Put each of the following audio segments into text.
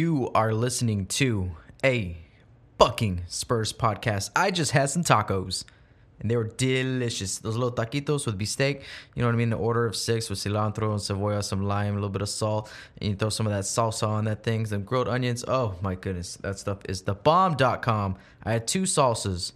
You are listening to a fucking Spurs podcast. I just had some tacos and they were delicious. Those little taquitos with beefsteak, you know what I mean? The order of six with cilantro and cebolla, some lime, a little bit of salt, and you throw some of that salsa on that thing, some grilled onions. Oh my goodness, that stuff is the bomb.com. I had two salsas.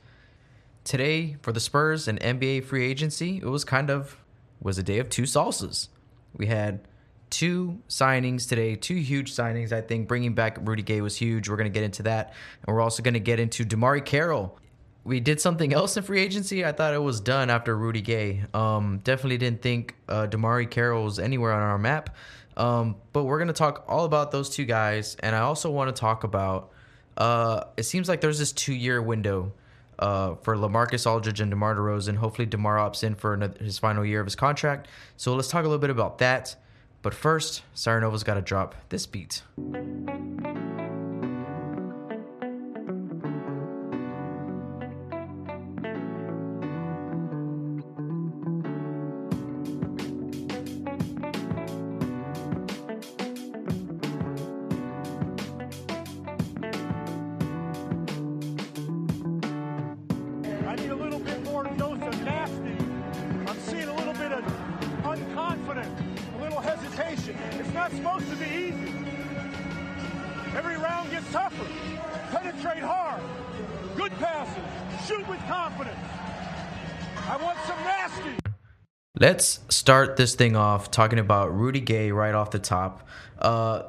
Today for the Spurs and NBA free agency, it was kind of was a day of two salsas. We had two signings today, two huge signings. I think bringing back Rudy Gay was huge. We're going to get into that. And we're also going to get into DeMarre Carroll. We did something else in free agency. I thought it was done after Rudy Gay. Um, definitely didn't think uh, DeMarre Carroll was anywhere on our map. Um, but we're going to talk all about those two guys. And I also want to talk about uh, it seems like there's this two year window uh, for Lamarcus Aldridge and DeMar DeRozan. Hopefully, DeMar opts in for another, his final year of his contract. So let's talk a little bit about that. But first, Saranova's got to drop this beat. Not supposed to be easy. Every round gets tougher. Penetrate hard. Good passes. Shoot with confidence. I want some nasty. Let's start this thing off talking about Rudy Gay right off the top. Uh,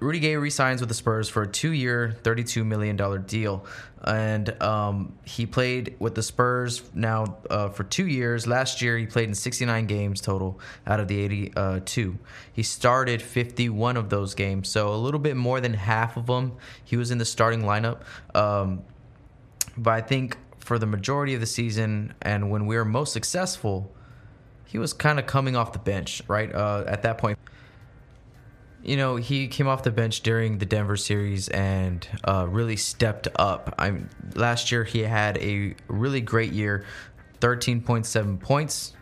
Rudy Gay resigns with the Spurs for a two-year, $32 million deal, and um, he played with the Spurs now uh, for two years. Last year, he played in 69 games total out of the 82. He started 51 of those games, so a little bit more than half of them he was in the starting lineup. Um, but I think for the majority of the season and when we were most successful, he was kind of coming off the bench, right? Uh, at that point, you know, he came off the bench during the Denver series and uh, really stepped up. I'm last year he had a really great year, thirteen point seven points.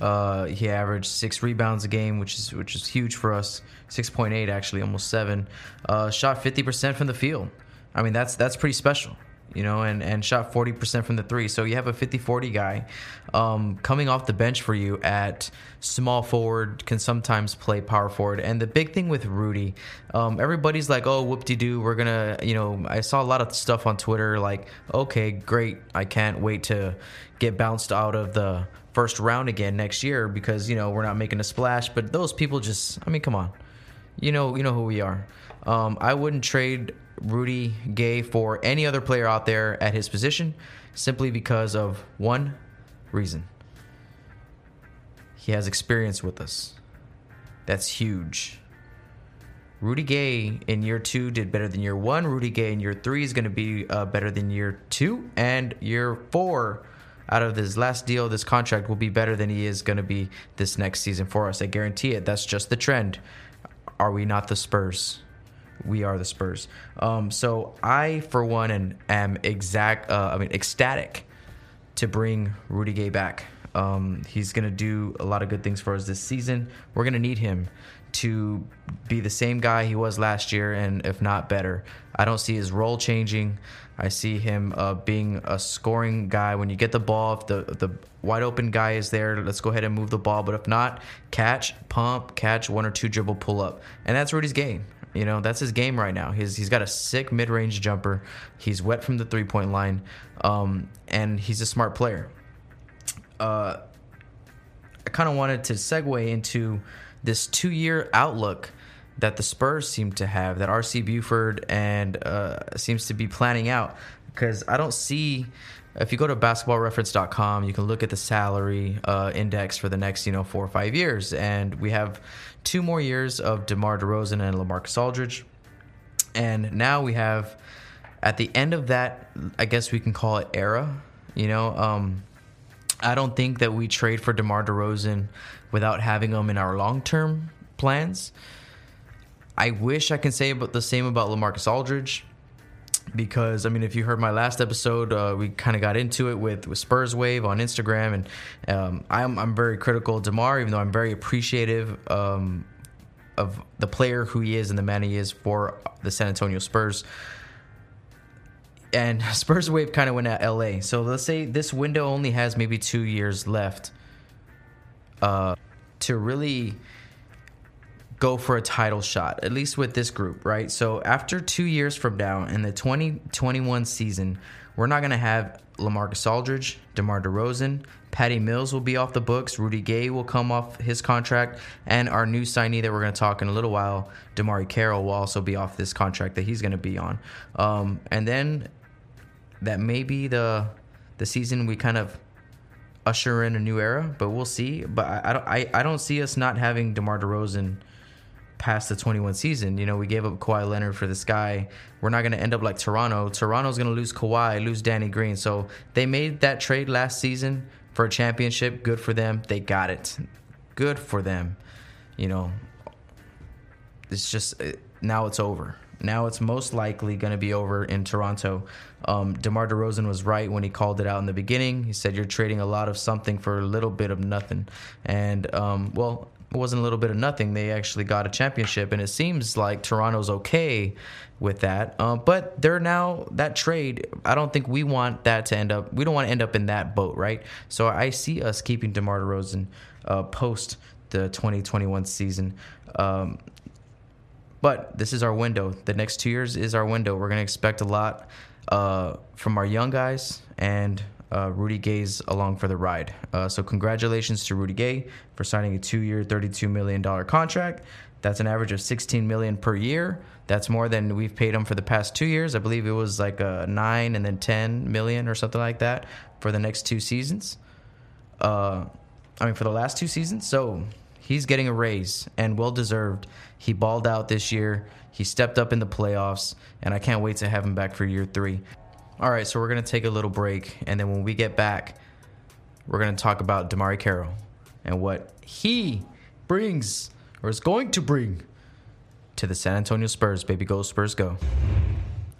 Uh, he averaged six rebounds a game, which is which is huge for us. Six point eight actually, almost seven. Uh, shot fifty percent from the field. I mean that's that's pretty special you know, and, and shot 40% from the three. So you have a 50 40 guy um, coming off the bench for you at small forward, can sometimes play power forward. And the big thing with Rudy, um, everybody's like, oh, whoop de doo, we're going to, you know, I saw a lot of stuff on Twitter like, okay, great. I can't wait to get bounced out of the first round again next year because, you know, we're not making a splash. But those people just, I mean, come on. You know, you know who we are. Um, I wouldn't trade Rudy Gay for any other player out there at his position simply because of one reason. He has experience with us. That's huge. Rudy Gay in year two did better than year one. Rudy Gay in year three is going to be uh, better than year two. And year four, out of this last deal, this contract will be better than he is going to be this next season for us. I guarantee it. That's just the trend. Are we not the Spurs? We are the Spurs. Um, so I, for one, am exact. Uh, I mean, ecstatic to bring Rudy Gay back. Um, he's gonna do a lot of good things for us this season. We're gonna need him to be the same guy he was last year, and if not better. I don't see his role changing. I see him uh, being a scoring guy. When you get the ball, if the the wide open guy is there, let's go ahead and move the ball. But if not, catch, pump, catch one or two dribble, pull up, and that's Rudy's game. You know, that's his game right now. He's he's got a sick mid range jumper. He's wet from the three point line, um, and he's a smart player. Uh, I kind of wanted to segue into this two year outlook that the Spurs seem to have, that RC Buford and uh, seems to be planning out. Because I don't see, if you go to basketballreference.com, you can look at the salary uh, index for the next, you know, four or five years, and we have two more years of DeMar DeRozan and LaMarcus Aldridge, and now we have, at the end of that, I guess we can call it era. You know, um, I don't think that we trade for DeMar DeRozan without having him in our long term plans. I wish I can say about the same about LaMarcus Aldridge because I mean, if you heard my last episode, uh, we kind of got into it with, with Spurs Wave on Instagram, and um, I'm I'm very critical of Demar, even though I'm very appreciative um, of the player who he is and the man he is for the San Antonio Spurs. And Spurs wave kind of went at LA. So let's say this window only has maybe two years left uh, to really go for a title shot, at least with this group, right? So after two years from now, in the 2021 season, we're not going to have Lamarcus Aldridge, DeMar DeRozan, Patty Mills will be off the books, Rudy Gay will come off his contract, and our new signee that we're going to talk in a little while, DeMarre Carroll, will also be off this contract that he's going to be on. Um, and then that may be the the season we kind of usher in a new era, but we'll see. But I, I don't I, I don't see us not having DeMar DeRozan past the 21 season. You know, we gave up Kawhi Leonard for this guy. We're not going to end up like Toronto. Toronto's going to lose Kawhi, lose Danny Green. So they made that trade last season for a championship. Good for them. They got it. Good for them. You know, it's just now it's over. Now it's most likely going to be over in Toronto. Um, DeMar DeRozan was right when he called it out in the beginning. He said, You're trading a lot of something for a little bit of nothing. And, um, well, wasn't a little bit of nothing. They actually got a championship, and it seems like Toronto's okay with that. Uh, but they're now that trade. I don't think we want that to end up. We don't want to end up in that boat, right? So I see us keeping DeMar DeRozan uh, post the 2021 season. Um, but this is our window. The next two years is our window. We're going to expect a lot uh, from our young guys and uh, Rudy Gay's along for the ride. Uh, so congratulations to Rudy Gay for signing a two-year, $32 million contract. That's an average of 16 million per year. That's more than we've paid him for the past two years. I believe it was like a nine and then 10 million or something like that for the next two seasons. Uh, I mean, for the last two seasons. So he's getting a raise and well deserved. He balled out this year. He stepped up in the playoffs, and I can't wait to have him back for year three. All right, so we're going to take a little break, and then when we get back, we're going to talk about DeMarre Carroll and what he brings or is going to bring to the San Antonio Spurs. Baby, go Spurs, go.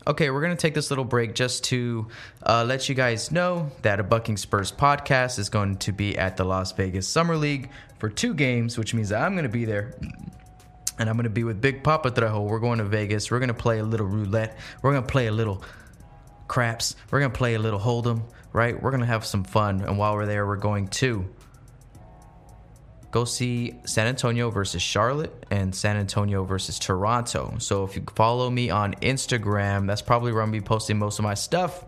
Okay, we're going to take this little break just to uh, let you guys know that a Bucking Spurs podcast is going to be at the Las Vegas Summer League for two games, which means that I'm going to be there. And I'm going to be with Big Papa Trejo. We're going to Vegas. We're going to play a little roulette. We're going to play a little craps. We're going to play a little hold'em, right? We're going to have some fun. And while we're there, we're going to go see San Antonio versus Charlotte and San Antonio versus Toronto. So if you follow me on Instagram, that's probably where I'm going to be posting most of my stuff,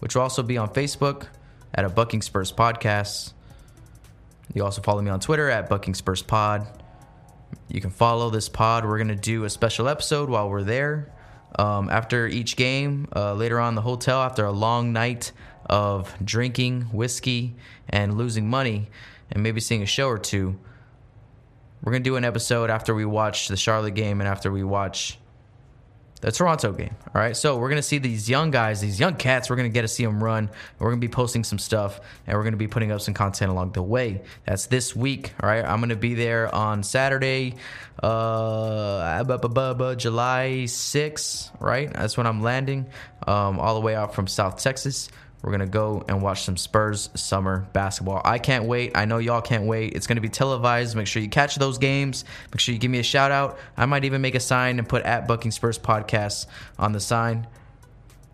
which will also be on Facebook at a Bucking Spurs podcast. You also follow me on Twitter at Bucking Spurs Pod. You can follow this pod. We're going to do a special episode while we're there. Um, after each game, uh, later on the hotel, after a long night of drinking whiskey and losing money, and maybe seeing a show or two, we're to do an episode after we watch the Charlotte game and after we watch the Toronto game. All right. So we're to see these young guys, these young cats. We're to get to see them run. We're to be posting some stuff and we're to be putting up some content along the way. That's this week. All right. I'm to be there on Saturday, uh, July 6th. Right. That's when I'm landing um, all the way out from South Texas. We're going to go and watch some Spurs summer basketball. I can't wait. I know y'all can't wait. It's going to be televised. Make sure you catch those games. Make sure you give me a shout out. I might even make a sign and put at Bucking Spurs Podcast on the sign.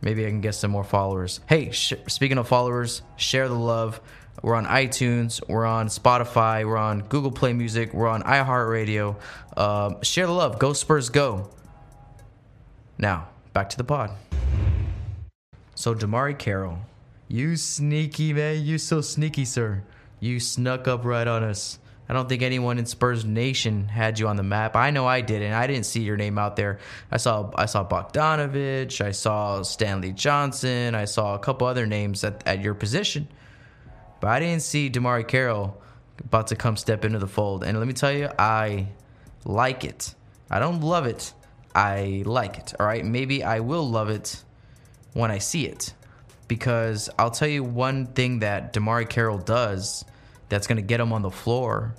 Maybe I can get some more followers. Hey, sh- speaking of followers, share the love. We're on iTunes. We're on Spotify. We're on Google Play Music. We're on iHeartRadio. Um, share the love. Go Spurs, go. Now, back to the pod. So, DeMarre Carroll you sneaky man, you so sneaky, sir. You snuck up right on us. I don't think anyone in Spurs Nation had you on the map. I know I didn't. I didn't see your name out there. I saw I saw Bogdanovich, I saw Stanley Johnson, I saw a couple other names at, at your position. But I didn't see DeMarre Carroll about to come step into the fold. And let me tell you, I like it. I don't love it. I like it. All right. Maybe I will love it when I see it because I'll tell you one thing that DeMarre Carroll does that's going to get him on the floor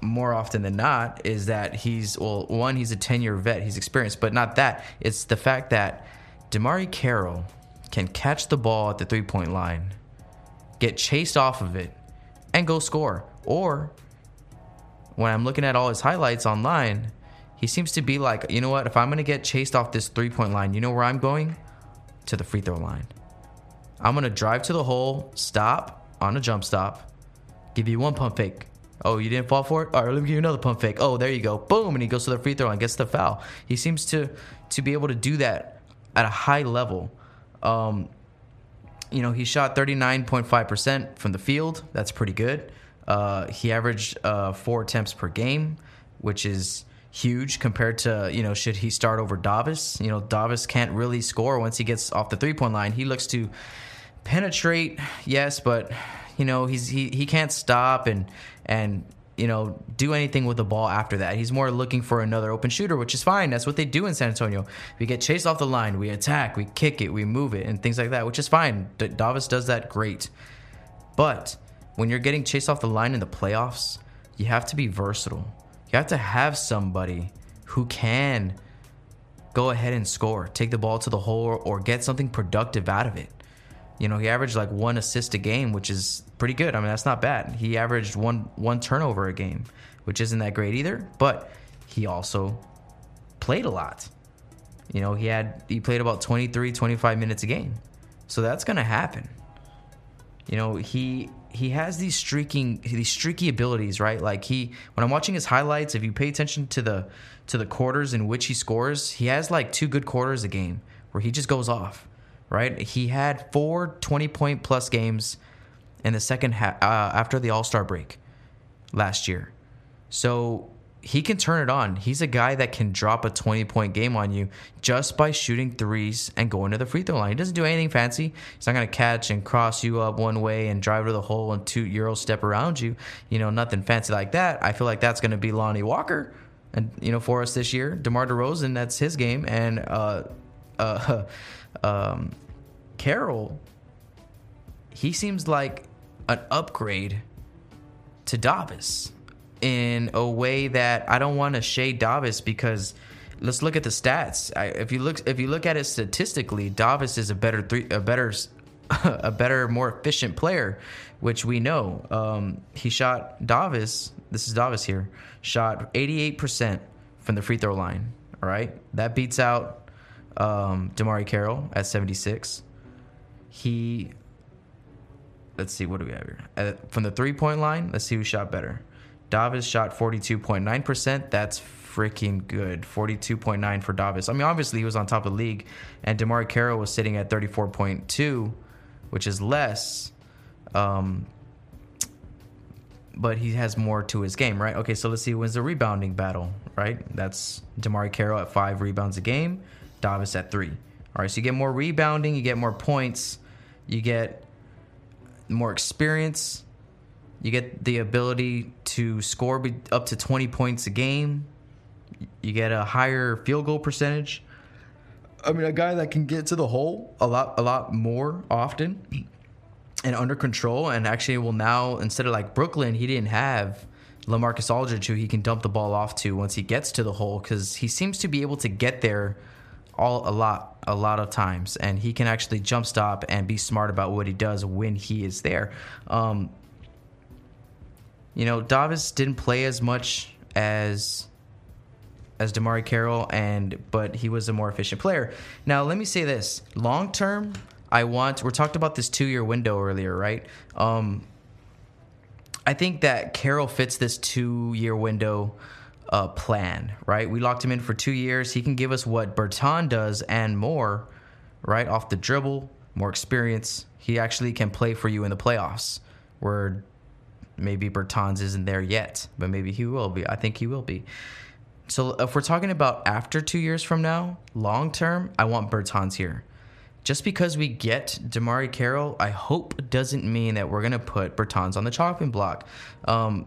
more often than not is that he's well one he's a 10-year vet he's experienced but not that it's the fact that DeMarre Carroll can catch the ball at the three-point line get chased off of it and go score or when I'm looking at all his highlights online, he seems to be like, you know what? If I'm going to get chased off this three point line, you know where I'm going? To the free throw line. I'm going to drive to the hole, stop on a jump stop, give you one pump fake. Oh, you didn't fall for it? All right, let me give you another pump fake. Oh, there you go. Boom. And he goes to the free throw and gets the foul. He seems to, to be able to do that at a high level. Um, you know, he shot 39.5% from the field. That's pretty good. Uh, he averaged uh, four attempts per game, which is huge compared to, you know, should he start over Davis? You know, Davis can't really score once he gets off the three point line. He looks to penetrate, yes, but, you know, he's he, he can't stop and, and, you know, do anything with the ball after that. He's more looking for another open shooter, which is fine. That's what they do in San Antonio. We get chased off the line, we attack, we kick it, we move it, and things like that, which is fine. D- Davis does that great. But when you're getting chased off the line in the playoffs, you have to be versatile. You have to have somebody who can go ahead and score, take the ball to the hole, or get something productive out of it. You know, he averaged like one assist a game, which is pretty good. I mean, that's not bad. He averaged one one turnover a game, which isn't that great either. But he also played a lot. You know, he had he played about 23, 25 minutes a game. So that's going to happen. You know, he he has these streaking these streaky abilities, right? Like he when I'm watching his highlights, if you pay attention to the to the quarters in which he scores, he has like two good quarters a game where he just goes off, right? He had four 20 point plus games in the second half uh, after the All-Star break last year. So he can turn it on. He's a guy that can drop a 20 point game on you just by shooting threes and going to the free throw line. He doesn't do anything fancy. He's not going to catch and cross you up one way and drive to the hole and two euro step around you. You know, nothing fancy like that. I feel like that's going to be Lonnie Walker. And, you know, for us this year, DeMar DeRozan, that's his game. And, uh, uh, um, Carroll, he seems like an upgrade to Davis in a way that I don't want to shade Davis because let's look at the stats. I, if you look if you look at it statistically, Davis is a better three a better a better more efficient player, which we know. Um, he shot Davis. This is Davis here. Shot eighty eight percent from the free throw line. All right, that beats out um, DeMarre Carroll at seventy six. He let's see what do we have here uh, from the three point line. Let's see who shot better. Davis shot 42.9%. That's freaking good. 42.9 for Davis. I mean, obviously he was on top of the league, and DeMarre Carroll was sitting at 34.2, which is less. Um, but he has more to his game, right? Okay, so let's see who wins the rebounding battle, right? That's DeMarre Carroll at five rebounds a game, Davis at three. All right, so you get more rebounding, you get more points, you get more experience, you get the ability to score up to 20 points a game. You get a higher field goal percentage. I mean, a guy that can get to the hole a lot, a lot more often, and under control. And actually, will now instead of like Brooklyn, he didn't have Lamarcus Aldridge, who he can dump the ball off to once he gets to the hole, because he seems to be able to get there all a lot, a lot of times, and he can actually jump stop and be smart about what he does when he is there. Um, you know, Davis didn't play as much as as DeMarre Carroll, and but he was a more efficient player. Now, let me say this: long term, I want. We talked about this two year window earlier, right? Um, I think that Carroll fits this two year window uh, plan, right? We locked him in for two years. He can give us what Bertan does and more, right? Off the dribble, more experience. He actually can play for you in the playoffs, where maybe Bertans isn't there yet, but maybe he will be. I think he will be. So if we're talking about after two years from now, long term, I want Bertans here. Just because we get DeMarre Carroll, I hope doesn't mean that we're gonna put Bertans on the chopping block. Um,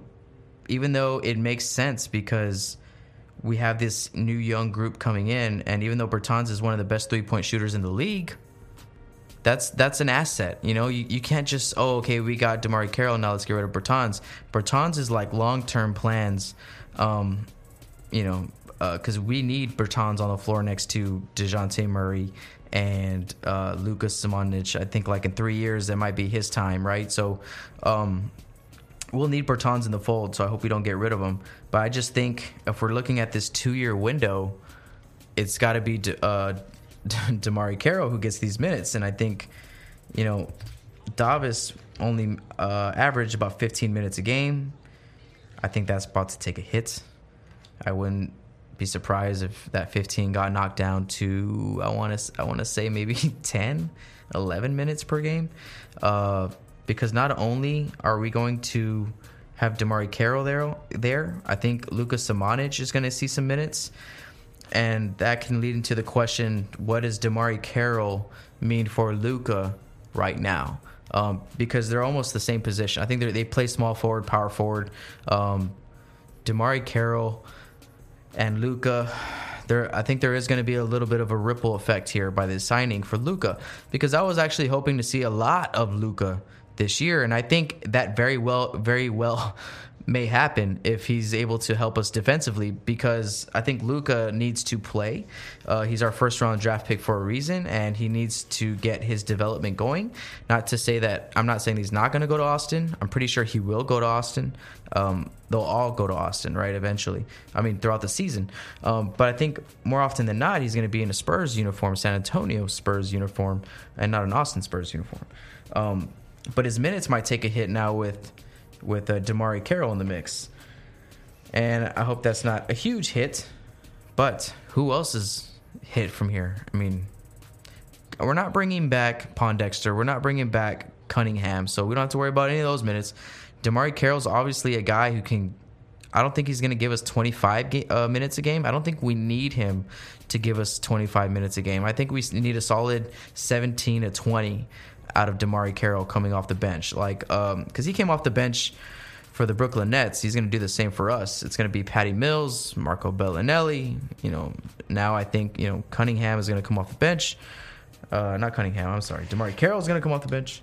even though it makes sense because we have this new young group coming in, and even though Bertans is one of the best three point shooters in the league, that's that's an asset. You know, you, you can't just oh okay we got DeMarre Carroll now let's get rid of Bertans. Bertans is like long term plans. Um, you know, because uh, we need Bertans on the floor next to Dejounte Murray and uh, Lucas Samanic. I think like in three years that might be his time, right? So um, we'll need Bertans in the fold, so I hope we don't get rid of him. But I just think if we're looking at this two year window, it's got to be uh, DeMarre Carroll who gets these minutes. And I think, you know, Davis only uh, averaged about 15 minutes a game. I think that's about to take a hit. I wouldn't be surprised if that 15 got knocked down to I want to I want to say maybe 10, 11 minutes per game. Uh, because not only are we going to have DeMarre Carroll there, there I think Lucas Samanic is going to see some minutes. And that can lead into the question what does DeMarre Carroll mean for Luca right now? Um, because they're almost the same position. I think they play small forward, power forward. Um, DeMarre Carroll and Luca. There, I think there is going to be a little bit of a ripple effect here by this signing for Luca because I was actually hoping to see a lot of Luca this year, and I think that very well, very well may happen if he's able to help us defensively because I think Luca needs to play. Uh, he's our first round draft pick for a reason, and he needs to get his development going. Not to say that I'm not saying he's not going to go to Austin. I'm pretty sure he will go to Austin. Um, they'll all go to Austin, right? Eventually. I mean, throughout the season. Um, but I think more often than not, he's going to be in a Spurs uniform, San Antonio Spurs uniform, and not an Austin Spurs uniform. Um, but his minutes might take a hit now with with uh, DeMarre Carroll in the mix. And I hope that's not a huge hit. But who else is hit from here? I mean, we're not bringing back Pondexter. We're not bringing back Cunningham. So we don't have to worry about any of those minutes. DeMarre Carroll's obviously a guy who can. I don't think he's going to give us 25 ga- uh, minutes a game. I don't think we need him to give us 25 minutes a game. I think we need a solid 17 to 20 out of DeMarre Carroll coming off the bench. Like, because um, he came off the bench for the Brooklyn Nets, he's going to do the same for us. It's going to be Patty Mills, Marco Belinelli. You know, now I think you know Cunningham is going to come off the bench. Uh, not Cunningham. I'm sorry. DeMarre Carroll is going to come off the bench.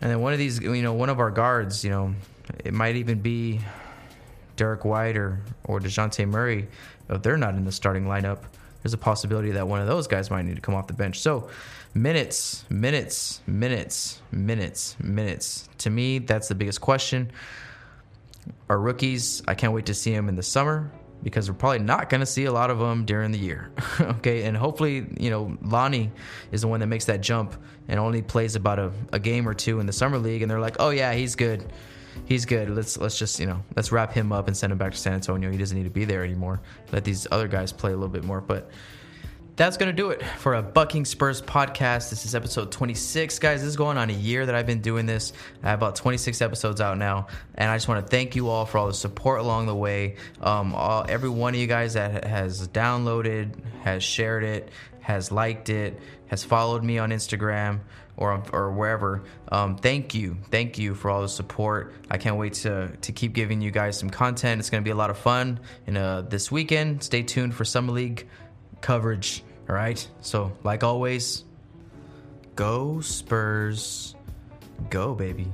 And then one of these, you know, one of our guards, you know, it might even be Derrick White or or Dejounte Murray. If they're not in the starting lineup, there's a possibility that one of those guys might need to come off the bench. So minutes, minutes, minutes, minutes, minutes. To me, that's the biggest question. Our rookies, I can't wait to see them in the summer because we're probably not going to see a lot of them during the year. okay, and hopefully, you know, Lonnie is the one that makes that jump and only plays about a, a game or two in the summer league, and they're like, oh yeah, he's good. He's good. Let's let's just you know let's wrap him up and send him back to San Antonio. He doesn't need to be there anymore. Let these other guys play a little bit more. But that's going to do it for a Bucking Spurs podcast. This is episode 26. Guys, this is going on a year that I've been doing this. I have about 26 episodes out now. And I just want to thank you all for all the support along the way. Um, all, every one of you guys that has downloaded, has shared it, has liked it, has followed me on Instagram or or wherever. Um, thank you, thank you for all the support. I can't wait to to keep giving you guys some content. It's going to be a lot of fun. And uh, this weekend, stay tuned for Summer League coverage. All right. So, like always, go Spurs, go baby.